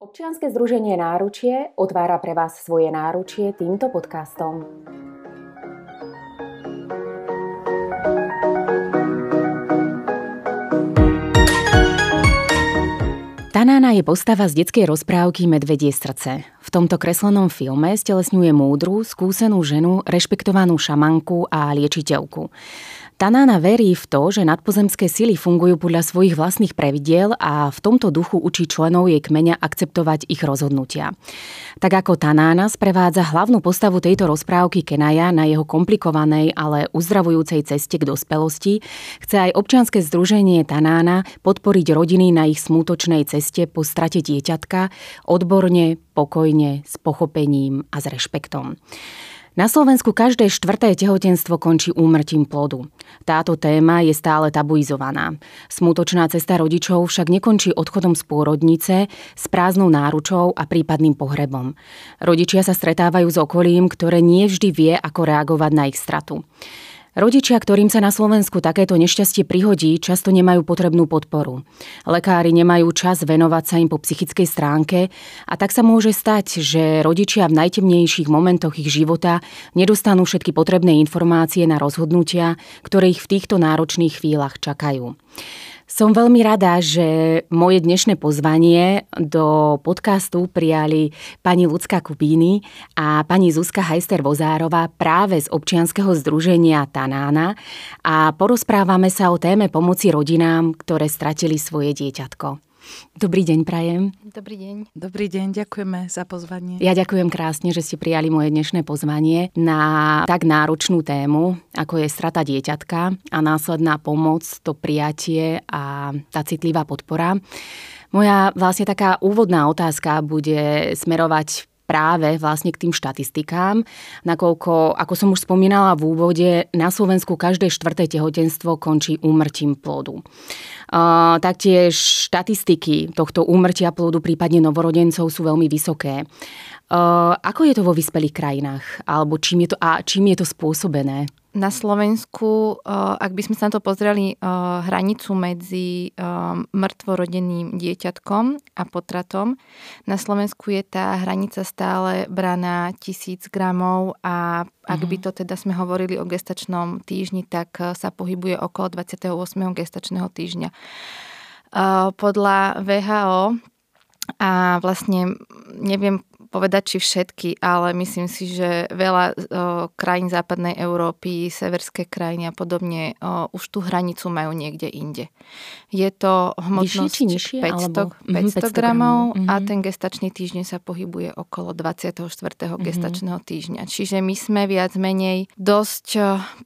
Občianske združenie Náručie otvára pre vás svoje náručie týmto podcastom. Tanána je postava z detskej rozprávky Medvedie srdce. V tomto kreslenom filme stelesňuje múdru, skúsenú ženu, rešpektovanú šamanku a liečiteľku. Tanána verí v to, že nadpozemské sily fungujú podľa svojich vlastných pravidiel a v tomto duchu učí členov jej kmeňa akceptovať ich rozhodnutia. Tak ako Tanána sprevádza hlavnú postavu tejto rozprávky Kenaja na jeho komplikovanej, ale uzdravujúcej ceste k dospelosti, chce aj občianske združenie Tanána podporiť rodiny na ich smútočnej ceste po strate dieťatka odborne, pokojne, s pochopením a s rešpektom. Na Slovensku každé štvrté tehotenstvo končí úmrtím plodu. Táto téma je stále tabuizovaná. Smutočná cesta rodičov však nekončí odchodom z pôrodnice, s prázdnou náručou a prípadným pohrebom. Rodičia sa stretávajú s okolím, ktoré nie vždy vie, ako reagovať na ich stratu. Rodičia, ktorým sa na Slovensku takéto nešťastie prihodí, často nemajú potrebnú podporu. Lekári nemajú čas venovať sa im po psychickej stránke a tak sa môže stať, že rodičia v najtemnejších momentoch ich života nedostanú všetky potrebné informácie na rozhodnutia, ktoré ich v týchto náročných chvíľach čakajú. Som veľmi rada, že moje dnešné pozvanie do podcastu prijali pani Lucka Kubíny a pani Zuzka Hajster-Vozárová práve z občianskeho združenia Tanána a porozprávame sa o téme pomoci rodinám, ktoré stratili svoje dieťatko. Dobrý deň, Prajem. Dobrý deň. Dobrý deň, ďakujeme za pozvanie. Ja ďakujem krásne, že ste prijali moje dnešné pozvanie na tak náročnú tému, ako je strata dieťatka a následná pomoc, to prijatie a tá citlivá podpora. Moja vlastne taká úvodná otázka bude smerovať práve vlastne k tým štatistikám, nakoľko, ako som už spomínala v úvode, na Slovensku každé štvrté tehotenstvo končí úmrtím plodu. Taktiež štatistiky tohto úmrtia plodu, prípadne novorodencov, sú veľmi vysoké. Uh, ako je to vo vyspelých krajinách? Alebo čím je to, a čím je to spôsobené? na Slovensku, eh, ak by sme sa na to pozreli, eh, hranicu medzi eh, mŕtvorodeným dieťatkom a potratom, na Slovensku je tá hranica stále braná tisíc gramov a ak by mhm. to teda sme hovorili o gestačnom týždni, tak sa pohybuje okolo 28. gestačného týždňa. Podľa VHO a vlastne neviem povedať, či všetky, ale myslím si, že veľa o, krajín západnej Európy, severské krajiny a podobne o, už tú hranicu majú niekde inde. Je to hmotnosť Vyššie, nižšie, 500, alebo? 500, 500 gramov mm-hmm. a ten gestačný týždeň sa pohybuje okolo 24. Mm-hmm. gestačného týždňa. Čiže my sme viac menej dosť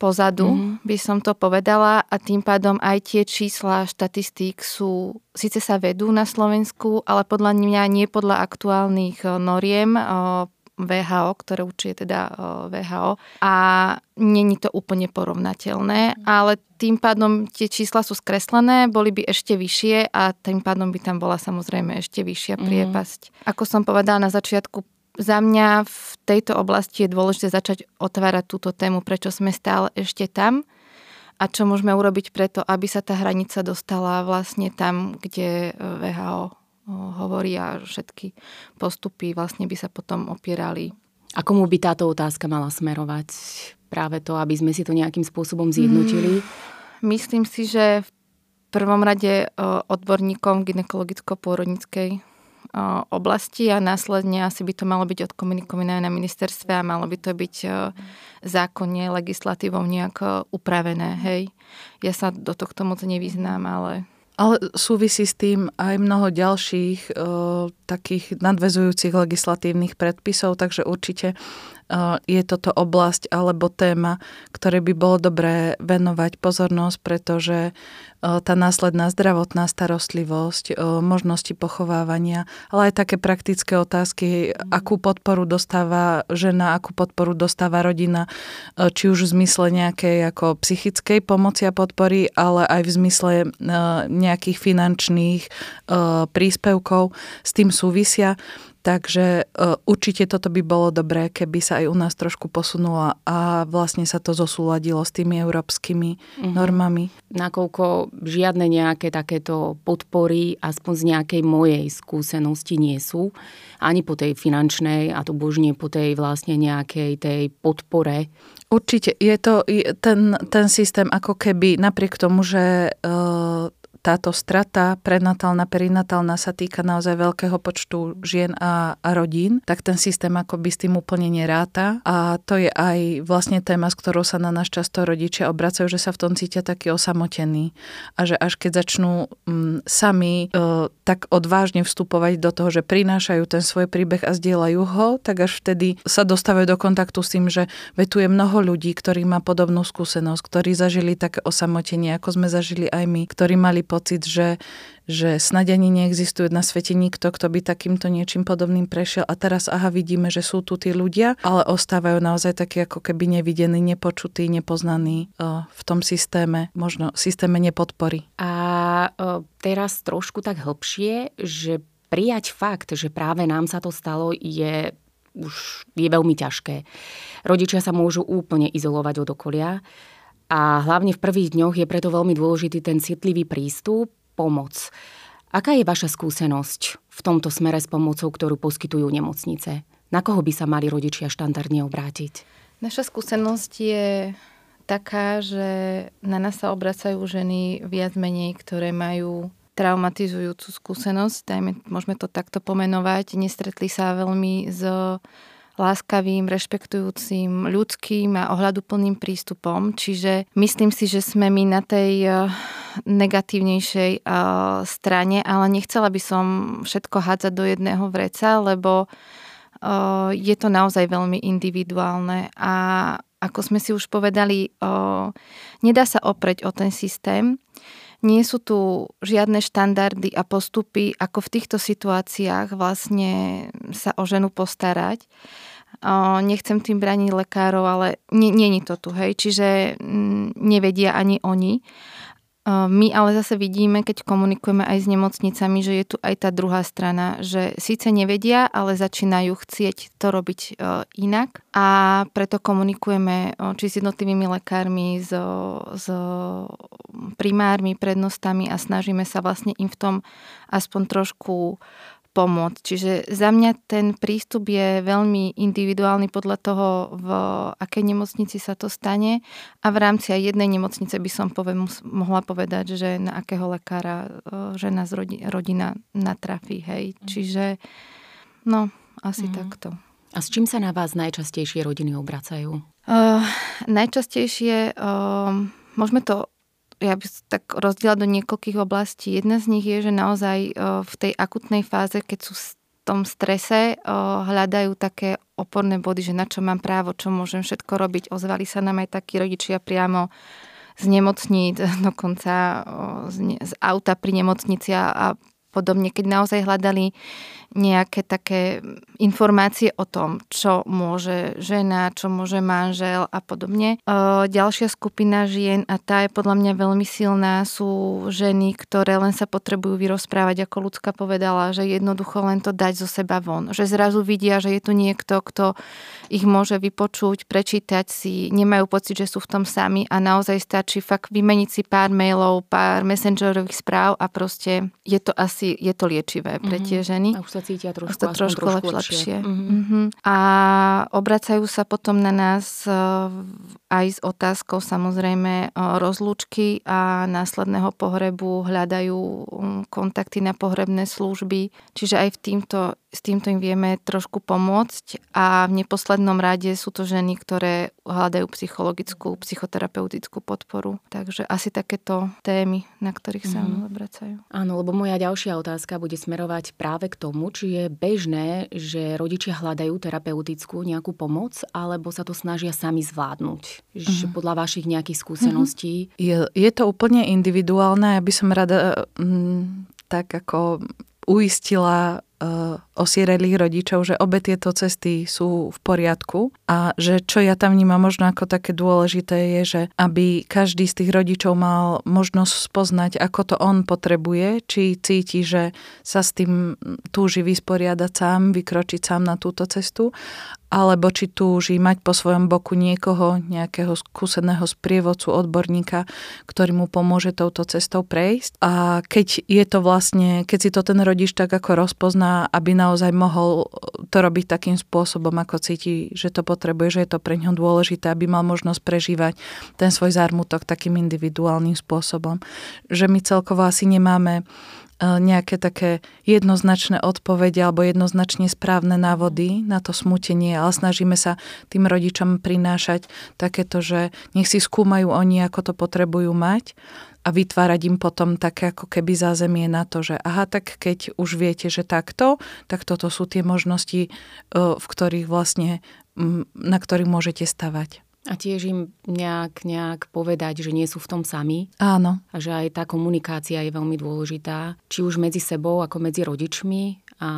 pozadu, mm-hmm. by som to povedala a tým pádom aj tie čísla štatistík sú síce sa vedú na Slovensku, ale podľa mňa nie podľa aktuálnych eh, noriem eh, VHO, ktoré určuje teda VHO a není to úplne porovnateľné, ale tým pádom tie čísla sú skreslené, boli by ešte vyššie a tým pádom by tam bola samozrejme ešte vyššia mhm. priepasť. Mm. Ako som povedala na začiatku, za mňa v tejto oblasti je dôležité začať otvárať túto tému, prečo sme stále ešte tam a čo môžeme urobiť preto, aby sa tá hranica dostala vlastne tam, kde e, VHO hovorí a všetky postupy vlastne by sa potom opierali. A komu by táto otázka mala smerovať? Práve to, aby sme si to nejakým spôsobom zjednotili? Hmm, myslím si, že v prvom rade e, odborníkom ginekologicko-pôrodnickej oblasti a následne asi by to malo byť odkomunikované na ministerstve a malo by to byť zákonne, legislatívou nejak upravené. Hej. Ja sa do tohto moc nevyznám, ale ale súvisí s tým aj mnoho ďalších e, takých nadvezujúcich legislatívnych predpisov, takže určite je toto oblasť alebo téma, ktoré by bolo dobré venovať pozornosť, pretože tá následná zdravotná starostlivosť, možnosti pochovávania, ale aj také praktické otázky, akú podporu dostáva žena, akú podporu dostáva rodina, či už v zmysle nejakej ako psychickej pomoci a podpory, ale aj v zmysle nejakých finančných príspevkov s tým súvisia. Takže uh, určite toto by bolo dobré, keby sa aj u nás trošku posunulo a vlastne sa to zosúladilo s tými európskymi uh-huh. normami. Nakoľko žiadne nejaké takéto podpory, aspoň z nejakej mojej skúsenosti nie sú, ani po tej finančnej a to božne po tej vlastne nejakej tej podpore. Určite, je to ten, ten systém ako keby napriek tomu, že uh, táto strata prenatálna, perinatálna sa týka naozaj veľkého počtu žien a, a rodín, tak ten systém by s tým úplne neráta. A to je aj vlastne téma, s ktorou sa na nás často rodičia obracajú, že sa v tom cítia taký osamotení. A že až keď začnú m, mm, sami e, tak odvážne vstupovať do toho, že prinášajú ten svoj príbeh a zdieľajú ho, tak až vtedy sa dostávajú do kontaktu s tým, že vetuje mnoho ľudí, ktorí má podobnú skúsenosť, ktorí zažili také osamotenie, ako sme zažili aj my, ktorí mali pocit, že, že snad ani neexistuje na svete nikto, kto by takýmto niečím podobným prešiel a teraz aha vidíme, že sú tu tí ľudia, ale ostávajú naozaj takí ako keby nevidení, nepočutí, nepoznaní v tom systéme, možno systéme nepodpory. A teraz trošku tak hlbšie, že prijať fakt, že práve nám sa to stalo, je už je veľmi ťažké. Rodičia sa môžu úplne izolovať od okolia a hlavne v prvých dňoch je preto veľmi dôležitý ten citlivý prístup, pomoc. Aká je vaša skúsenosť v tomto smere s pomocou, ktorú poskytujú nemocnice? Na koho by sa mali rodičia štandardne obrátiť? Naša skúsenosť je taká, že na nás sa obracajú ženy viac menej, ktoré majú traumatizujúcu skúsenosť, dajme, môžeme to takto pomenovať, nestretli sa veľmi s láskavým, rešpektujúcim, ľudským a ohľaduplným prístupom. Čiže myslím si, že sme my na tej eh, negatívnejšej eh, strane, ale nechcela by som všetko hádzať do jedného vreca, lebo eh, je to naozaj veľmi individuálne a ako sme si už povedali, nedá sa opreť o ten systém. Nie sú tu žiadne štandardy a postupy, ako v týchto situáciách vlastne sa o ženu postarať. Nechcem tým braniť lekárov, ale nie, nie je to tu, hej. Čiže mm, nevedia ani oni. My ale zase vidíme, keď komunikujeme aj s nemocnicami, že je tu aj tá druhá strana, že síce nevedia, ale začínajú chcieť to robiť e, inak. A preto komunikujeme či s jednotlivými lekármi, s, s primármi, prednostami a snažíme sa vlastne im v tom aspoň trošku pomôcť. Čiže za mňa ten prístup je veľmi individuálny podľa toho, v akej nemocnici sa to stane a v rámci aj jednej nemocnice by som poviem, mohla povedať, že na akého lekára žena z rodi, rodina natrafí. Hej. Mhm. Čiže no, asi mm. takto. A s čím sa na vás najčastejšie rodiny obracajú? Uh, najčastejšie, uh, môžeme to ja by tak rozdiela do niekoľkých oblastí. Jedna z nich je, že naozaj v tej akutnej fáze, keď sú v tom strese, hľadajú také oporné body, že na čo mám právo, čo môžem všetko robiť. Ozvali sa nám aj takí rodičia priamo z nemocníc, dokonca z, auta pri nemocnici a podobne, keď naozaj hľadali nejaké také informácie o tom, čo môže žena, čo môže manžel a podobne. O, ďalšia skupina žien, a tá je podľa mňa veľmi silná, sú ženy, ktoré len sa potrebujú vyrozprávať, ako ľudská povedala, že jednoducho len to dať zo seba von. Že zrazu vidia, že je tu niekto, kto ich môže vypočuť, prečítať si, nemajú pocit, že sú v tom sami a naozaj stačí fakt vymeniť si pár mailov, pár messengerových správ a proste je to asi, je to liečivé pre tie ženy. A už sa cítia trošku, to trošku, trošku lepšie. lepšie. Mm-hmm. A obracajú sa potom na nás eh, aj s otázkou samozrejme rozlúčky a následného pohrebu hľadajú kontakty na pohrebné služby. Čiže aj v týmto, s týmto im vieme trošku pomôcť a v neposlednom rade sú to ženy, ktoré hľadajú psychologickú, psychoterapeutickú podporu. Takže asi takéto témy, na ktorých sa mm. obracajú. Áno, lebo moja ďalšia otázka bude smerovať práve k tomu, či je bežné, že rodičia hľadajú terapeutickú nejakú pomoc, alebo sa to snažia sami zvládnuť. Mm. Že podľa vašich nejakých skúseností. Mm. Je, je to úplne individuálne. Ja by som rada mm, tak ako uistila osierelých rodičov, že obe tieto cesty sú v poriadku a že čo ja tam vnímam možno ako také dôležité je, že aby každý z tých rodičov mal možnosť spoznať, ako to on potrebuje, či cíti, že sa s tým túži vysporiadať sám, vykročiť sám na túto cestu alebo či túži mať po svojom boku niekoho, nejakého skúseného sprievodcu, odborníka, ktorý mu pomôže touto cestou prejsť. A keď je to vlastne, keď si to ten rodič tak ako rozpozná, aby naozaj mohol to robiť takým spôsobom, ako cíti, že to potrebuje, že je to pre ňo dôležité, aby mal možnosť prežívať ten svoj zármutok takým individuálnym spôsobom. Že my celkovo asi nemáme E, nejaké také jednoznačné odpovede alebo jednoznačne správne návody na to smutenie, ale snažíme sa tým rodičom prinášať takéto, že nech si skúmajú oni, ako to potrebujú mať a vytvárať im potom také ako keby zázemie na to, že aha, tak keď už viete, že takto, tak toto sú tie možnosti, e, v ktorých vlastne, na ktorých môžete stavať. A tiež im nejak, nejak povedať, že nie sú v tom sami. Áno. A že aj tá komunikácia je veľmi dôležitá. Či už medzi sebou, ako medzi rodičmi, a,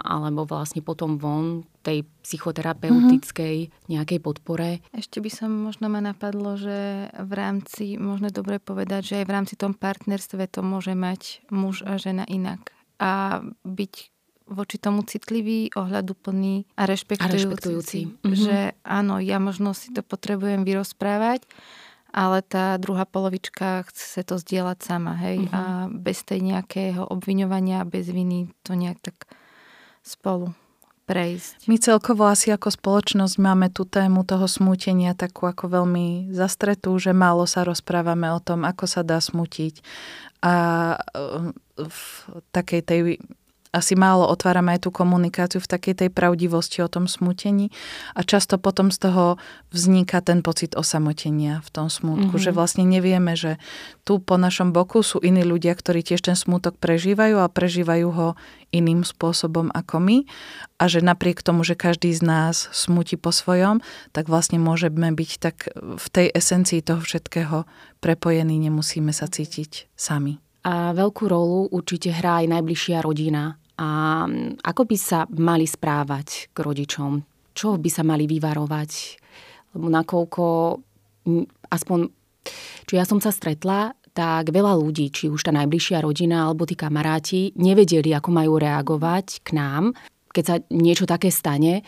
alebo vlastne potom von tej psychoterapeutickej mm-hmm. nejakej podpore. Ešte by som možno ma napadlo, že v rámci, možno dobre povedať, že aj v rámci tom partnerstve to môže mať muž a žena inak. A byť voči tomu citlivý, ohľaduplný a rešpektujúci. A rešpektujúci. Mm-hmm. Že áno, ja možno si to potrebujem vyrozprávať, ale tá druhá polovička chce to zdieľať sama, hej. Mm-hmm. A bez tej nejakého obviňovania, bez viny to nejak tak spolu prejsť. My celkovo asi ako spoločnosť máme tú tému toho smútenia takú ako veľmi zastretú, že málo sa rozprávame o tom, ako sa dá smutiť. A v takej tej asi málo otvárame aj tú komunikáciu v takej tej pravdivosti o tom smutení a často potom z toho vzniká ten pocit osamotenia v tom smutku, mm-hmm. že vlastne nevieme, že tu po našom boku sú iní ľudia, ktorí tiež ten smutok prežívajú a prežívajú ho iným spôsobom ako my a že napriek tomu, že každý z nás smutí po svojom, tak vlastne môžeme byť tak v tej esencii toho všetkého prepojení, nemusíme sa cítiť sami. A veľkú rolu určite hrá aj najbližšia rodina a mm, ako by sa mali správať k rodičom? Čo by sa mali vyvarovať? Lebo nakoľko, mm, aspoň, čo ja som sa stretla, tak veľa ľudí, či už tá najbližšia rodina alebo tí kamaráti, nevedeli, ako majú reagovať k nám, keď sa niečo také stane.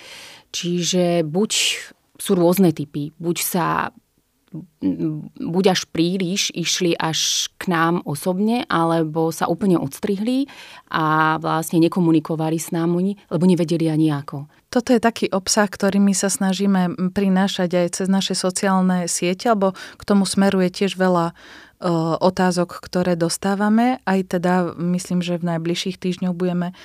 Čiže buď sú rôzne typy. Buď sa buď až príliš išli až k nám osobne, alebo sa úplne odstrihli a vlastne nekomunikovali s nami, lebo nevedeli ani ako. Toto je taký obsah, ktorý my sa snažíme prinášať aj cez naše sociálne siete, alebo k tomu smeruje tiež veľa otázok, ktoré dostávame. Aj teda myslím, že v najbližších týždňoch budeme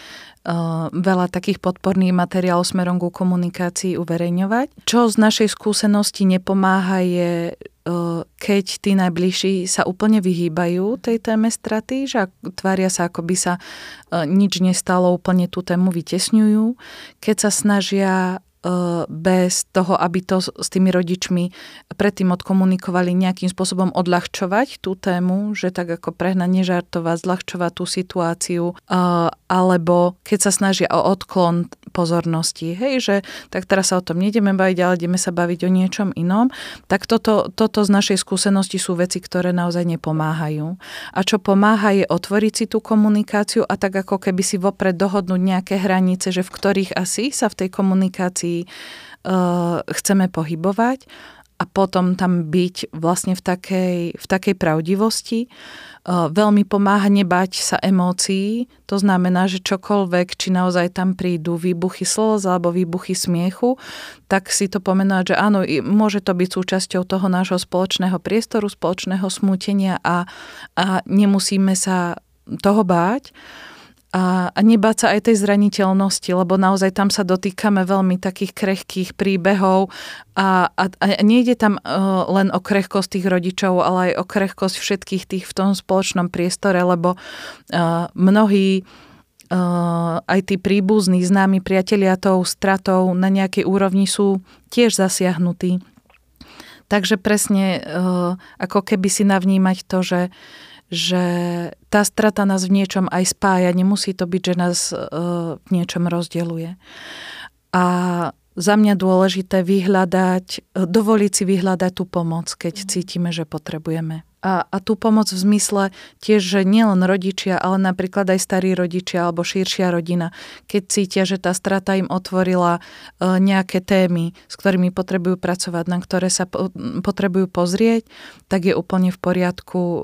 veľa takých podporných materiálov smerom ku komunikácii uverejňovať. Čo z našej skúsenosti nepomáha je keď tí najbližší sa úplne vyhýbajú tej téme straty, že tvária sa, ako by sa nič nestalo, úplne tú tému vytesňujú. Keď sa snažia bez toho, aby to s tými rodičmi predtým odkomunikovali nejakým spôsobom odľahčovať tú tému, že tak ako prehnanie žartovať, zľahčovať tú situáciu, alebo keď sa snažia o odklon pozornosti, hej, že tak teraz sa o tom nejdeme baviť, ale ideme sa baviť o niečom inom, tak toto, toto z našej skúsenosti sú veci, ktoré naozaj nepomáhajú. A čo pomáha je otvoriť si tú komunikáciu a tak ako keby si vopred dohodnúť nejaké hranice, že v ktorých asi sa v tej komunikácii uh, chceme pohybovať a potom tam byť vlastne v takej, v takej pravdivosti. Veľmi pomáha nebať sa emócií, to znamená, že čokoľvek, či naozaj tam prídu výbuchy slz alebo výbuchy smiechu, tak si to pomenovať, že áno, môže to byť súčasťou toho nášho spoločného priestoru, spoločného smútenia a, a nemusíme sa toho báť a, a nebáť sa aj tej zraniteľnosti, lebo naozaj tam sa dotýkame veľmi takých krehkých príbehov a, a, a nejde tam uh, len o krehkosť tých rodičov, ale aj o krehkosť všetkých tých v tom spoločnom priestore, lebo uh, mnohí uh, aj tí príbuzní, známi priatelia tou stratou na nejakej úrovni sú tiež zasiahnutí. Takže presne uh, ako keby si navnímať to, že že tá strata nás v niečom aj spája, nemusí to byť, že nás uh, v niečom rozdeluje. A za mňa dôležité vyhľadať, dovoliť si vyhľadať tú pomoc, keď cítime, že potrebujeme. A, a tú pomoc v zmysle tiež, že nielen rodičia, ale napríklad aj starí rodičia alebo širšia rodina, keď cítia, že tá strata im otvorila e, nejaké témy, s ktorými potrebujú pracovať, na ktoré sa po, potrebujú pozrieť, tak je úplne v poriadku e,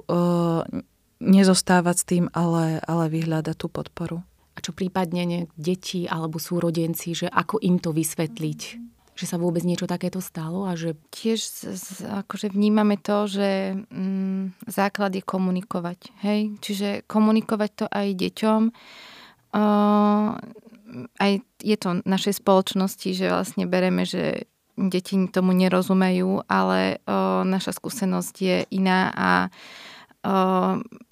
nezostávať s tým, ale, ale vyhľadať tú podporu. A čo prípadne ne, deti alebo súrodenci, že ako im to vysvetliť? že sa vôbec niečo takéto stalo a že... Tiež akože vnímame to, že mm, základ je komunikovať. Hej? Čiže komunikovať to aj deťom. Uh, aj je to našej spoločnosti, že vlastne bereme, že deti tomu nerozumejú, ale uh, naša skúsenosť je iná a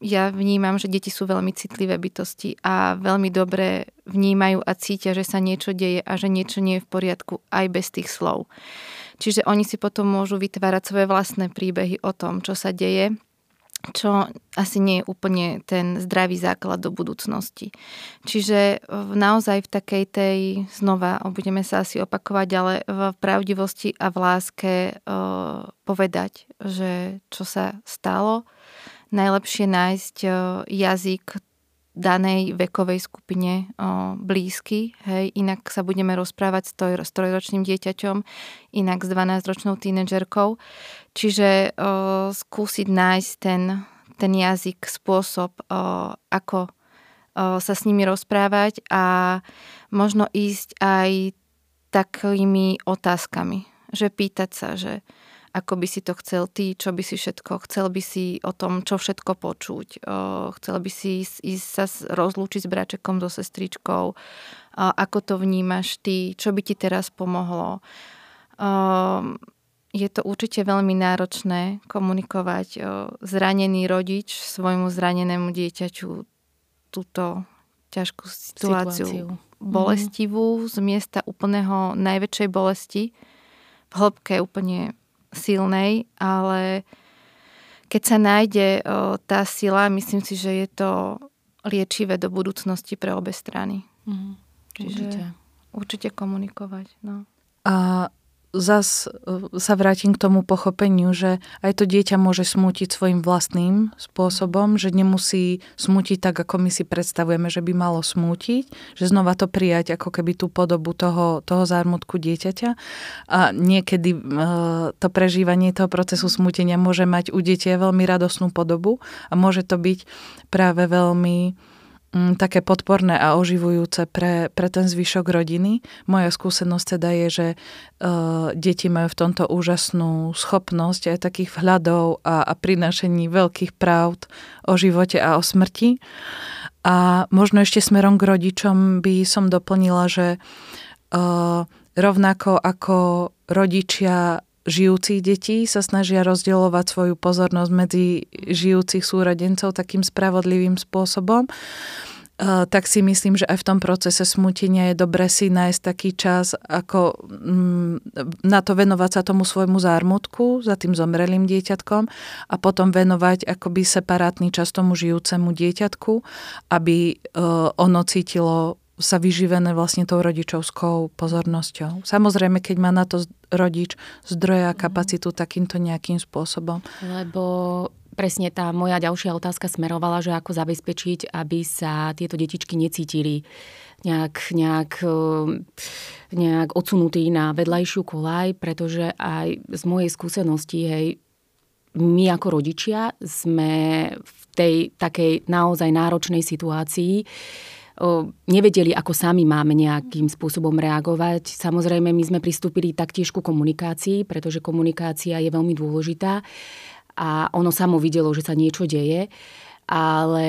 ja vnímam, že deti sú veľmi citlivé bytosti a veľmi dobre vnímajú a cítia, že sa niečo deje a že niečo nie je v poriadku aj bez tých slov. Čiže oni si potom môžu vytvárať svoje vlastné príbehy o tom, čo sa deje, čo asi nie je úplne ten zdravý základ do budúcnosti. Čiže naozaj v takej tej, znova budeme sa asi opakovať, ale v pravdivosti a v láske povedať, že čo sa stalo, najlepšie nájsť jazyk danej vekovej skupine blízky. Hej, inak sa budeme rozprávať s trojročným dieťaťom, inak s 12-ročnou tínedžerkou. Čiže o, skúsiť nájsť ten, ten jazyk, spôsob, o, ako o, sa s nimi rozprávať a možno ísť aj takými otázkami. Že pýtať sa, že ako by si to chcel ty, čo by si všetko, chcel by si o tom, čo všetko počuť, chcel by si ísť sa rozlúčiť s bračekom, so sestričkou, ako to vnímaš ty, čo by ti teraz pomohlo. Je to určite veľmi náročné komunikovať zranený rodič svojmu zranenému dieťaťu túto ťažkú situáciu. situáciu. Bolestivú z miesta úplného najväčšej bolesti v hĺbke úplne silnej, ale keď sa nájde o, tá sila, myslím si, že je to liečivé do budúcnosti pre obe strany. Mm, Čiže určite. určite komunikovať. No. A zas e, sa vrátim k tomu pochopeniu, že aj to dieťa môže smútiť svojim vlastným spôsobom, že nemusí smútiť tak, ako my si predstavujeme, že by malo smútiť, že znova to prijať ako keby tú podobu toho, toho zármutku dieťaťa. A niekedy e, to prežívanie toho procesu smútenia môže mať u dieťa veľmi radosnú podobu a môže to byť práve veľmi také podporné a oživujúce pre, pre ten zvyšok rodiny. Moja skúsenosť teda je, že uh, deti majú v tomto úžasnú schopnosť aj takých vhľadov a, a prinášení veľkých pravd o živote a o smrti. A možno ešte smerom k rodičom by som doplnila, že uh, rovnako ako rodičia žijúcich detí sa snažia rozdielovať svoju pozornosť medzi žijúcich súrodencov takým spravodlivým spôsobom tak si myslím, že aj v tom procese smutenia je dobre si nájsť taký čas, ako mm, na to venovať sa tomu svojmu zármutku za tým zomrelým dieťatkom a potom venovať akoby separátny čas tomu žijúcemu dieťatku, aby e, ono cítilo sa vyživené vlastne tou rodičovskou pozornosťou. Samozrejme, keď má na to rodič zdroje a kapacitu takýmto nejakým spôsobom. Lebo presne tá moja ďalšia otázka smerovala, že ako zabezpečiť, aby sa tieto detičky necítili nejak, nejak, eh, nejak odsunutí na vedľajšiu kolaj, pretože aj z mojej skúsenosti, hej, my ako rodičia sme v tej takej naozaj náročnej situácii, nevedeli, ako sami máme nejakým spôsobom reagovať. Samozrejme, my sme pristúpili taktiež ku komunikácii, pretože komunikácia je veľmi dôležitá a ono samo videlo, že sa niečo deje, ale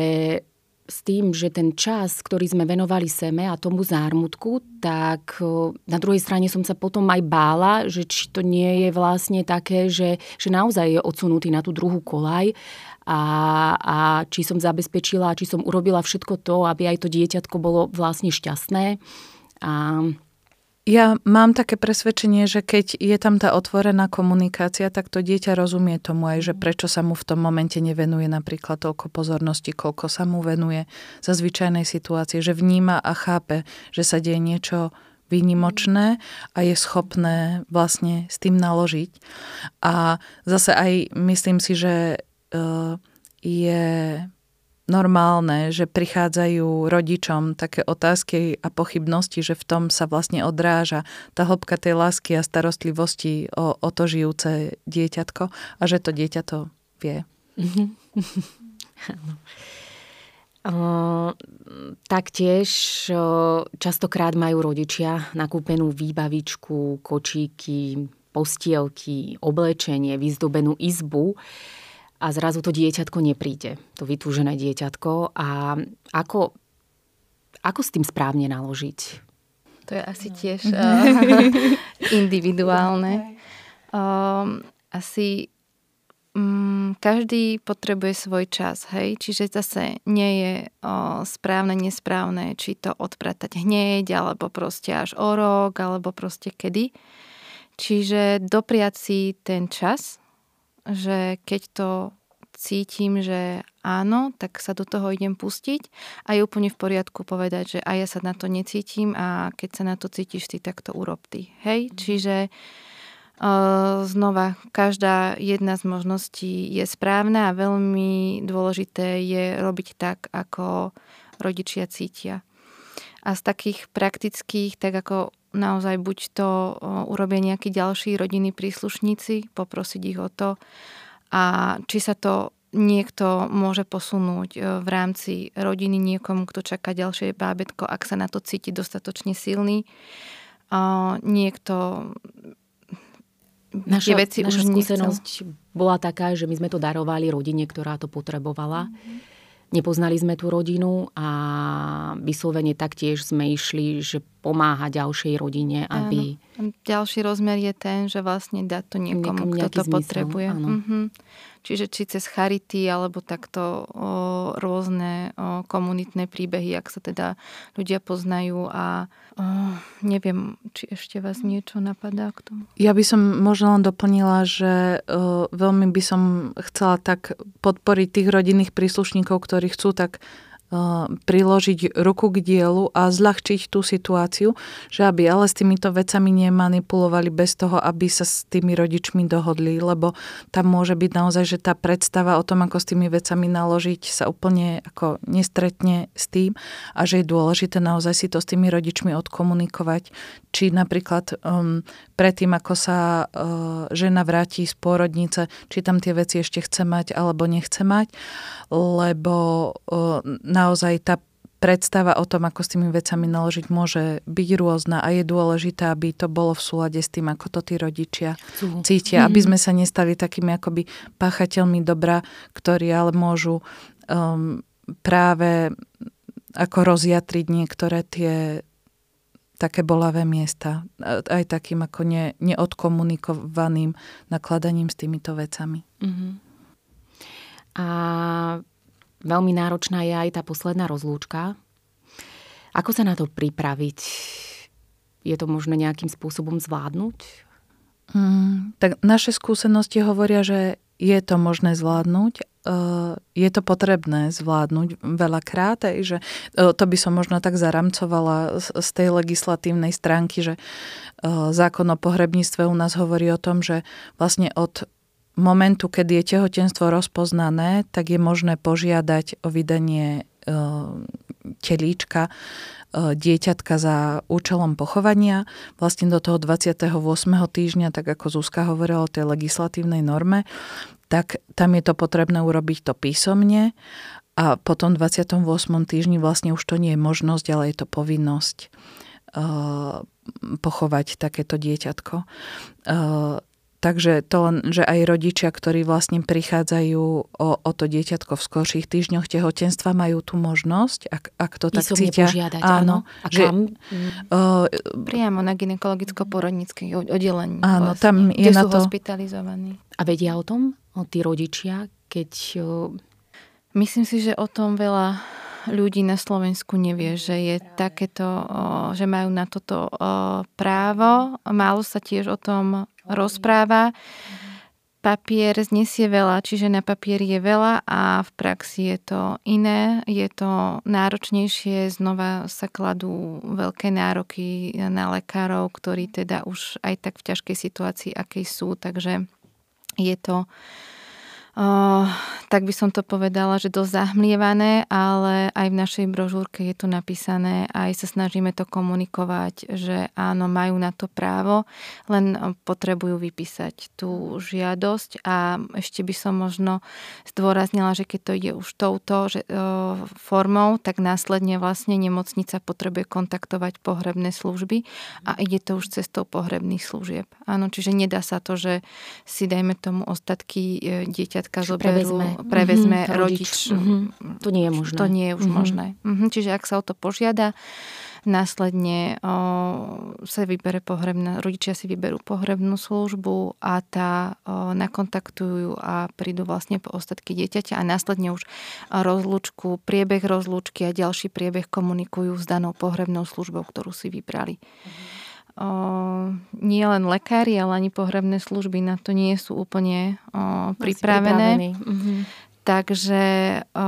s tým, že ten čas, ktorý sme venovali seme a tomu zármutku, tak na druhej strane som sa potom aj bála, že či to nie je vlastne také, že, že naozaj je odsunutý na tú druhú kolaj a, a či som zabezpečila, či som urobila všetko to, aby aj to dieťatko bolo vlastne šťastné. A Ja mám také presvedčenie, že keď je tam tá otvorená komunikácia, tak to dieťa rozumie tomu aj, že prečo sa mu v tom momente nevenuje napríklad toľko pozornosti, koľko sa mu venuje za zvyčajnej situácie, že vníma a chápe, že sa deje niečo výnimočné a je schopné vlastne s tým naložiť. A zase aj myslím si, že je normálne, že prichádzajú rodičom také otázky a pochybnosti, že v tom sa vlastne odráža tá hĺbka tej lásky a starostlivosti o, o to žijúce dieťatko a že to dieťa to vie. O, taktiež o, častokrát majú rodičia nakúpenú výbavičku, kočíky, postielky, oblečenie, vyzdobenú izbu a zrazu to dieťatko nepríde, to vytúžené dieťatko a ako, ako s tým správne naložiť? To je asi tiež uh, individuálne. Um, asi um, každý potrebuje svoj čas, hej, čiže zase nie je uh, správne, nesprávne, či to odpratať hneď, alebo proste až o rok, alebo proste kedy. Čiže dopriať si ten čas, že keď to cítim, že áno, tak sa do toho idem pustiť a je úplne v poriadku povedať, že a ja sa na to necítim a keď sa na to cítiš ty, tak to urob ty. Hej, mm. čiže uh, znova, každá jedna z možností je správna a veľmi dôležité je robiť tak, ako rodičia cítia. A z takých praktických, tak ako naozaj buď to urobia nejakí ďalší rodinní príslušníci, poprosiť ich o to a či sa to niekto môže posunúť e, v rámci rodiny niekomu, kto čaká ďalšie bábetko, ak sa na to cíti dostatočne silný. Niekto Naša, veci naša už skúsenosť nechcel. bola taká, že my sme to darovali rodine, ktorá to potrebovala. Mm-hmm Nepoznali sme tú rodinu a vyslovene taktiež sme išli, že pomáha ďalšej rodine, aby... Áno. Ďalší rozmer je ten, že vlastne dá to niekomu, kto to zmysel, potrebuje. Áno. Mm-hmm. Čiže či cez charity, alebo takto o, rôzne o, komunitné príbehy, ak sa teda ľudia poznajú a o, neviem, či ešte vás niečo napadá k tomu. Ja by som možno len doplnila, že o, veľmi by som chcela tak podporiť tých rodinných príslušníkov, ktorí chcú tak priložiť ruku k dielu a zľahčiť tú situáciu, že aby ale s týmito vecami nemanipulovali bez toho, aby sa s tými rodičmi dohodli, lebo tam môže byť naozaj, že tá predstava o tom, ako s tými vecami naložiť, sa úplne ako nestretne s tým a že je dôležité naozaj si to s tými rodičmi odkomunikovať, či napríklad um, predtým, ako sa uh, žena vráti z pôrodnice, či tam tie veci ešte chce mať alebo nechce mať, lebo uh, naozaj tá predstava o tom, ako s tými vecami naložiť, môže byť rôzna a je dôležité, aby to bolo v súlade s tým, ako to tí rodičia Chcú. cítia, mm-hmm. aby sme sa nestali takými akoby páchateľmi dobra, ktorí ale môžu um, práve ako rozjatriť niektoré tie také bolavé miesta, aj takým ako ne, neodkomunikovaným nakladaním s týmito vecami. Mm-hmm. A Veľmi náročná je aj tá posledná rozlúčka. Ako sa na to pripraviť? Je to možné nejakým spôsobom zvládnuť? Mm, tak naše skúsenosti hovoria, že je to možné zvládnuť, uh, je to potrebné zvládnuť veľakrát, aj, že uh, to by som možno tak zaramcovala z, tej legislatívnej stránky, že uh, zákon o pohrebníctve u nás hovorí o tom, že vlastne od momentu, kedy je tehotenstvo rozpoznané, tak je možné požiadať o vydanie e, telíčka e, dieťatka za účelom pochovania vlastne do toho 28. týždňa, tak ako Zuzka hovorila o tej legislatívnej norme, tak tam je to potrebné urobiť to písomne a potom 28. týždni vlastne už to nie je možnosť, ale je to povinnosť e, pochovať takéto dieťatko. Takže to len, že aj rodičia, ktorí vlastne prichádzajú o, o to dieťatko v skorších týždňoch tehotenstva, majú tú možnosť, ak, ak to tak cítia. požiadať, áno. A že, kam? Uh, Priamo na gynekologicko-porodnícke oddelení. Áno, vlastne, tam je na sú to... hospitalizovaní. A vedia o tom, o tí rodičia, keď... Myslím si, že o tom veľa ľudí na Slovensku nevie, že je takéto, že majú na toto právo. Málo sa tiež o tom rozpráva. Papier znesie veľa, čiže na papier je veľa a v praxi je to iné, je to náročnejšie, znova sa kladú veľké nároky na lekárov, ktorí teda už aj tak v ťažkej situácii, akej sú, takže je to uh, tak by som to povedala, že dosť zahmlievané, ale aj v našej brožúrke je to napísané, aj sa snažíme to komunikovať, že áno, majú na to právo, len potrebujú vypísať tú žiadosť a ešte by som možno zdôraznila, že keď to ide už touto že, o, formou, tak následne vlastne nemocnica potrebuje kontaktovať pohrebné služby a ide to už cestou pohrebných služieb. Áno, čiže nedá sa to, že si dajme tomu ostatky e, dieťa dieťatka zoberú, prevezme, prevezme mm-hmm, rodič. Mm-hmm. To nie je možné. To nie je už mm-hmm. možné. Mm-hmm. Čiže ak sa o to požiada, následne o, sa vybere pohrebná, rodičia si vyberú pohrebnú službu a tá o, nakontaktujú a prídu vlastne po ostatky dieťaťa a následne už rozlúčku, priebeh rozlúčky a ďalší priebeh komunikujú s danou pohrebnou službou, ktorú si vybrali. Mm-hmm o, nie len lekári, ale ani pohrebné služby na to nie sú úplne o, pripravené. Mm-hmm. Takže o,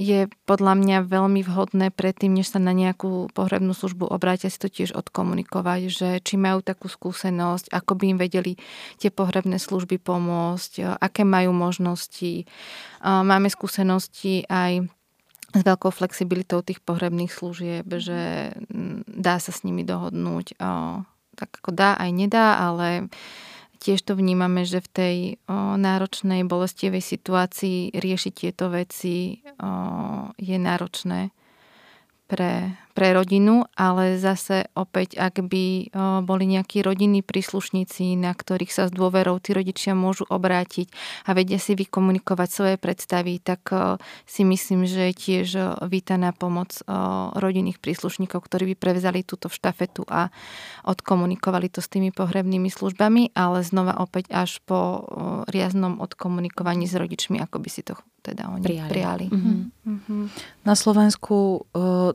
je podľa mňa veľmi vhodné predtým, než sa na nejakú pohrebnú službu obrátia, si to tiež odkomunikovať, že či majú takú skúsenosť, ako by im vedeli tie pohrebné služby pomôcť, aké majú možnosti. Máme skúsenosti aj s veľkou flexibilitou tých pohrebných služieb, mhm. že dá sa s nimi dohodnúť. O, tak ako dá aj nedá, ale tiež to vnímame, že v tej o, náročnej, bolestivej situácii riešiť tieto veci o, je náročné pre, pre rodinu, ale zase opäť, ak by boli nejakí rodinní príslušníci, na ktorých sa s dôverou tí rodičia môžu obrátiť a vedia si vykomunikovať svoje predstavy, tak si myslím, že je tiež vítaná pomoc rodinných príslušníkov, ktorí by prevzali túto štafetu a odkomunikovali to s tými pohrebnými službami, ale znova opäť až po riaznom odkomunikovaní s rodičmi, ako by si to teda oni prijali. prijali. Mm-hmm. Mm-hmm. Na Slovensku uh,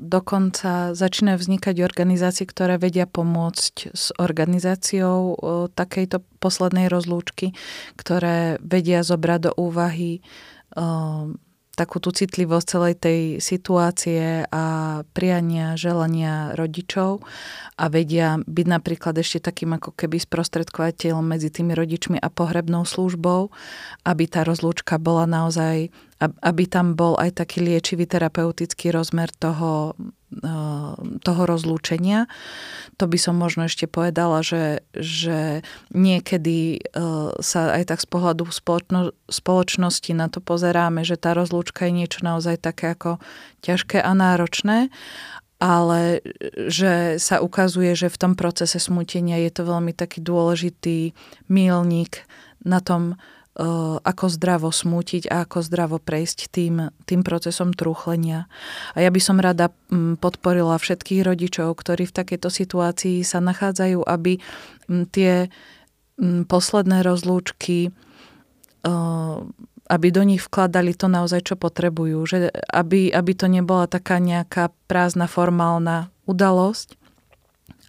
dokonca začínajú vznikať organizácie, ktoré vedia pomôcť s organizáciou uh, takejto poslednej rozlúčky, ktoré vedia zobrať do úvahy uh, takú tú citlivosť celej tej situácie a priania, želania rodičov a vedia byť napríklad ešte takým ako keby sprostredkovateľom medzi tými rodičmi a pohrebnou službou, aby tá rozlúčka bola naozaj, aby tam bol aj taký liečivý terapeutický rozmer toho toho rozlúčenia. To by som možno ešte povedala, že, že niekedy eh, sa aj tak z pohľadu spoločno, spoločnosti na to pozeráme, že tá rozlúčka je niečo naozaj také ako ťažké a náročné, ale že sa ukazuje, že v tom procese smutenia je to veľmi taký dôležitý milník na tom, ako zdravo smútiť a ako zdravo prejsť tým, tým procesom trúchlenia. A ja by som rada podporila všetkých rodičov, ktorí v takejto situácii sa nachádzajú, aby tie posledné rozlúčky aby do nich vkladali to naozaj, čo potrebujú. Že aby, aby to nebola taká nejaká prázdna formálna udalosť,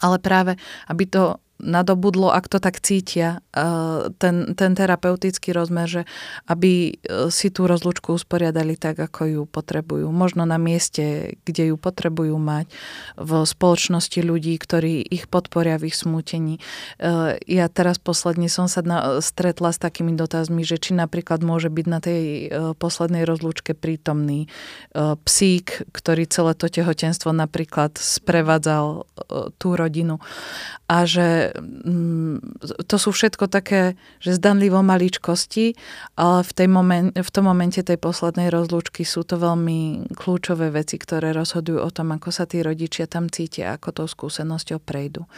ale práve, aby to nadobudlo, ak to tak cítia, eh, ten, ten terapeutický rozmer, že aby eh, si tú rozlúčku usporiadali tak, ako ju potrebujú. Možno na mieste, kde ju potrebujú mať, v spoločnosti ľudí, ktorí ich podporia v ich smútení. Eh, ja teraz posledne som sa na, stretla s takými dotazmi, že či napríklad môže byť na tej poslednej rozlúčke prítomný psík, ktorý celé to tehotenstvo napríklad sprevádzal tú rodinu. A že Mm, to sú všetko také, že zdanlivo maličkosti, ale v, tej moment, v tom momente tej poslednej rozlúčky sú to veľmi kľúčové veci, ktoré rozhodujú o tom, ako sa tí rodičia tam cítia, ako tou skúsenosťou prejdú.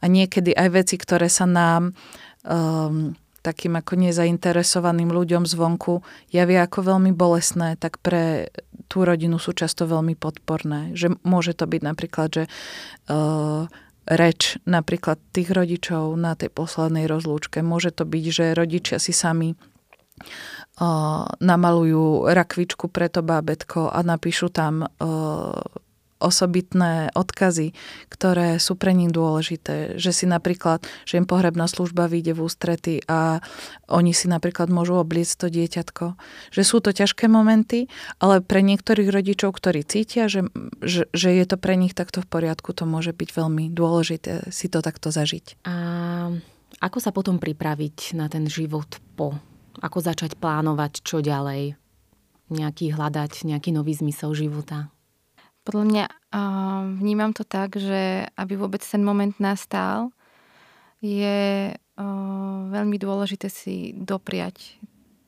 A niekedy aj veci, ktoré sa nám um, takým ako nezainteresovaným ľuďom zvonku javia ako veľmi bolestné, tak pre tú rodinu sú často veľmi podporné. Že môže to byť napríklad, že uh, reč napríklad tých rodičov na tej poslednej rozlúčke. Môže to byť, že rodičia si sami namalujú rakvičku pre to bábetko a napíšu tam osobitné odkazy, ktoré sú pre nich dôležité. Že si napríklad, že im pohrebná služba vyjde v ústrety a oni si napríklad môžu obliecť to dieťatko. Že sú to ťažké momenty, ale pre niektorých rodičov, ktorí cítia, že, že, že je to pre nich takto v poriadku, to môže byť veľmi dôležité si to takto zažiť. A ako sa potom pripraviť na ten život po? Ako začať plánovať, čo ďalej? Nejaký hľadať, nejaký nový zmysel života? Podľa mňa vnímam to tak, že aby vôbec ten moment nastal, je veľmi dôležité si dopriať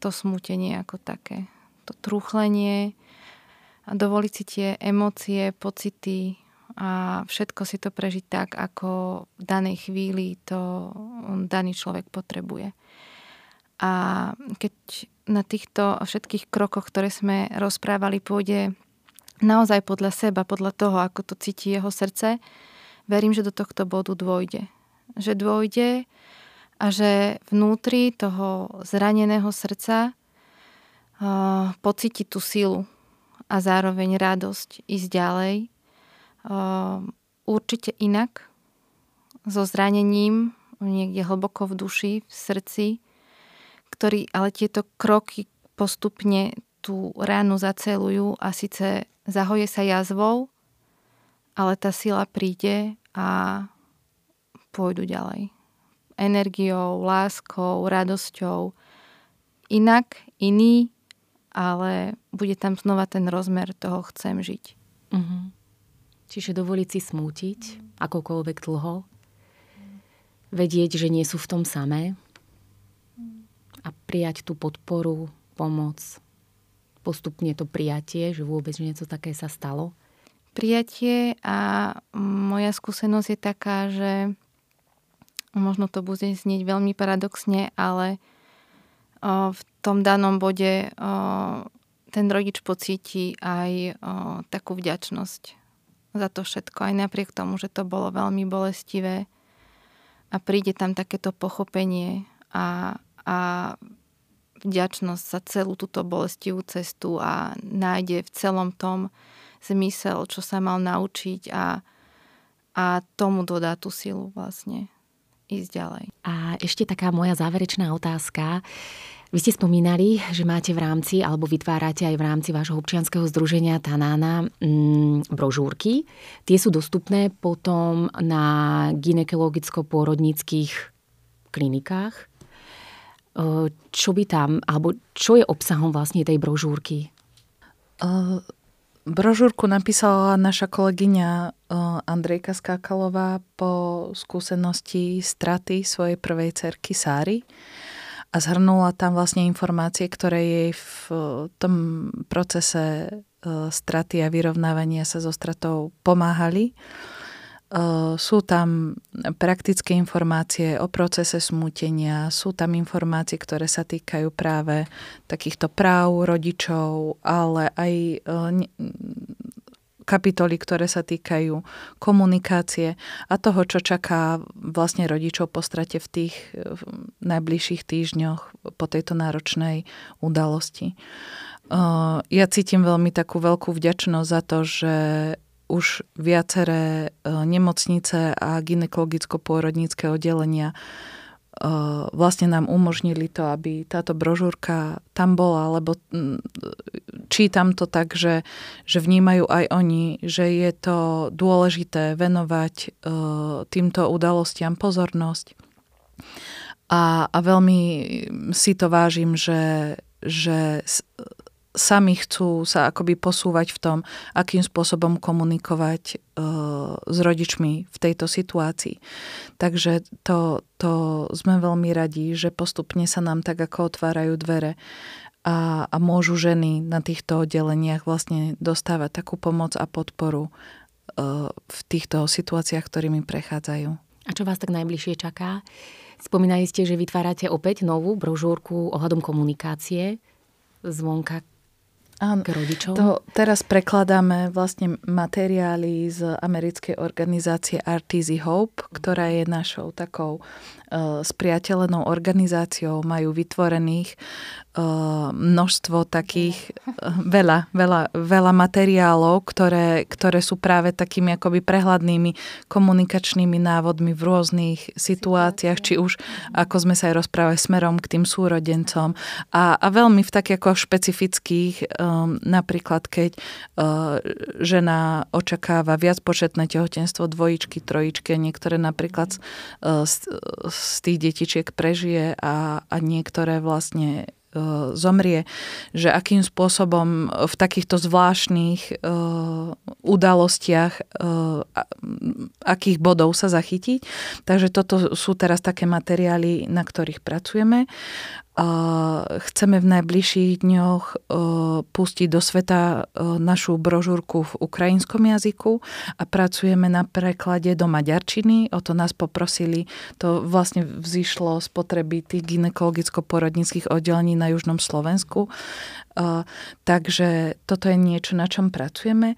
to smutenie ako také. To truchlenie a dovoliť si tie emócie, pocity a všetko si to prežiť tak, ako v danej chvíli to daný človek potrebuje. A keď na týchto všetkých krokoch, ktoré sme rozprávali, pôjde naozaj podľa seba, podľa toho, ako to cíti jeho srdce, verím, že do tohto bodu dôjde. Že dôjde a že vnútri toho zraneného srdca uh, pocíti tú silu a zároveň radosť ísť ďalej. Uh, určite inak, so zranením niekde hlboko v duši, v srdci, ktorý ale tieto kroky postupne tú ránu zacelujú a síce zahoje sa jazvou, ale tá sila príde a pôjdu ďalej. Energiou, láskou, radosťou. Inak, iný, ale bude tam znova ten rozmer toho chcem žiť. Uh-huh. Čiže dovoliť si smútiť, akokoľvek dlho, vedieť, že nie sú v tom samé a prijať tú podporu, pomoc, postupne to prijatie, že vôbec niečo také sa stalo? Prijatie a moja skúsenosť je taká, že možno to bude znieť veľmi paradoxne, ale v tom danom bode ten rodič pocíti aj takú vďačnosť za to všetko, aj napriek tomu, že to bolo veľmi bolestivé a príde tam takéto pochopenie a, a vďačnosť za celú túto bolestivú cestu a nájde v celom tom zmysel, čo sa mal naučiť a, a tomu dodá tú silu vlastne ísť ďalej. A ešte taká moja záverečná otázka. Vy ste spomínali, že máte v rámci, alebo vytvárate aj v rámci vášho občianského združenia Tanána mm, brožúrky. Tie sú dostupné potom na ginekologicko-pôrodníckých klinikách čo by tam, alebo čo je obsahom vlastne tej brožúrky? Brožúrku napísala naša kolegyňa Andrejka Skákalová po skúsenosti straty svojej prvej cerky Sáry a zhrnula tam vlastne informácie, ktoré jej v tom procese straty a vyrovnávania sa so stratou pomáhali. Sú tam praktické informácie o procese smútenia, sú tam informácie, ktoré sa týkajú práve takýchto práv rodičov, ale aj kapitoly, ktoré sa týkajú komunikácie a toho, čo čaká vlastne rodičov po strate v tých v najbližších týždňoch po tejto náročnej udalosti. Ja cítim veľmi takú veľkú vďačnosť za to, že už viaceré e, nemocnice a ginekologicko-pôrodnícke oddelenia e, vlastne nám umožnili to, aby táto brožúrka tam bola, lebo čítam to tak, že, že vnímajú aj oni, že je to dôležité venovať e, týmto udalostiam pozornosť. A, a veľmi si to vážim, že, že sami chcú sa akoby posúvať v tom, akým spôsobom komunikovať uh, s rodičmi v tejto situácii. Takže to, to sme veľmi radi, že postupne sa nám tak ako otvárajú dvere a, a môžu ženy na týchto oddeleniach vlastne dostávať takú pomoc a podporu uh, v týchto situáciách, ktorými prechádzajú. A čo vás tak najbližšie čaká? Spomínali ste, že vytvárate opäť novú brožúrku ohľadom komunikácie zvonka Áno, k rodičom? To teraz prekladáme vlastne materiály z americkej organizácie RTZ Hope, ktorá je našou takou spriateľenou organizáciou. Majú vytvorených uh, množstvo takých, uh, veľa, veľa, veľa materiálov, ktoré, ktoré sú práve takými akoby prehľadnými komunikačnými návodmi v rôznych situáciách, či už, ako sme sa aj rozprávali, smerom k tým súrodencom a, a veľmi v takých ako špecifických Um, napríklad, keď uh, žena očakáva viac početné tehotenstvo, dvojičky, trojičky, niektoré napríklad uh, z, z tých detičiek prežije a, a niektoré vlastne uh, zomrie, že akým spôsobom v takýchto zvláštnych uh, udalostiach uh, akých bodov sa zachytiť. Takže toto sú teraz také materiály, na ktorých pracujeme. Chceme v najbližších dňoch pustiť do sveta našu brožúrku v ukrajinskom jazyku a pracujeme na preklade do maďarčiny. O to nás poprosili. To vlastne vzýšlo z potreby tých ginekologicko-porodnických oddelení na južnom Slovensku. Takže toto je niečo, na čom pracujeme.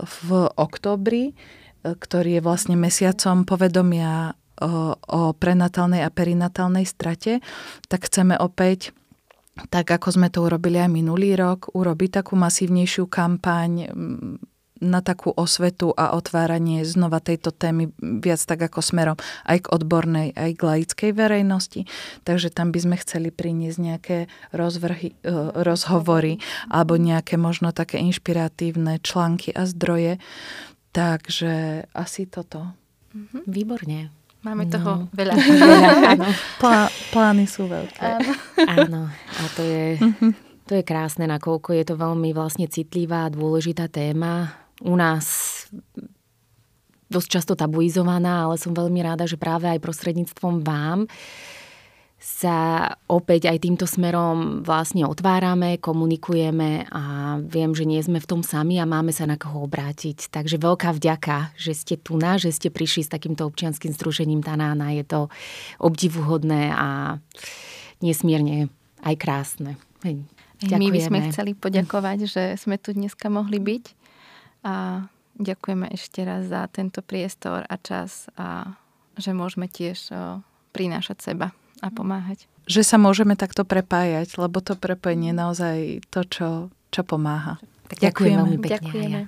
V oktobri ktorý je vlastne mesiacom povedomia o, prenatálnej a perinatálnej strate, tak chceme opäť tak ako sme to urobili aj minulý rok, urobiť takú masívnejšiu kampaň na takú osvetu a otváranie znova tejto témy viac tak ako smerom aj k odbornej, aj k laickej verejnosti. Takže tam by sme chceli priniesť nejaké rozvrhy, e, rozhovory alebo nejaké možno také inšpiratívne články a zdroje. Takže asi toto. Mhm. Výborne. Máme no. toho veľa. áno. Plá, plány sú veľké. Áno. áno. A to je, mhm. to je krásne, nakoľko je to veľmi vlastne citlivá a dôležitá téma. U nás dosť často tabuizovaná, ale som veľmi ráda, že práve aj prostredníctvom vám sa opäť aj týmto smerom vlastne otvárame, komunikujeme a viem, že nie sme v tom sami a máme sa na koho obrátiť. Takže veľká vďaka, že ste tu na, že ste prišli s takýmto občianským združením Tanána. Je to obdivuhodné a nesmierne aj krásne. Ďakujeme. My by sme chceli poďakovať, že sme tu dneska mohli byť a ďakujeme ešte raz za tento priestor a čas a že môžeme tiež prinášať seba a pomáhať. Že sa môžeme takto prepájať, lebo to prepojenie je naozaj to, čo, čo pomáha. Tak ďakujem veľmi pekne. Ďakujeme.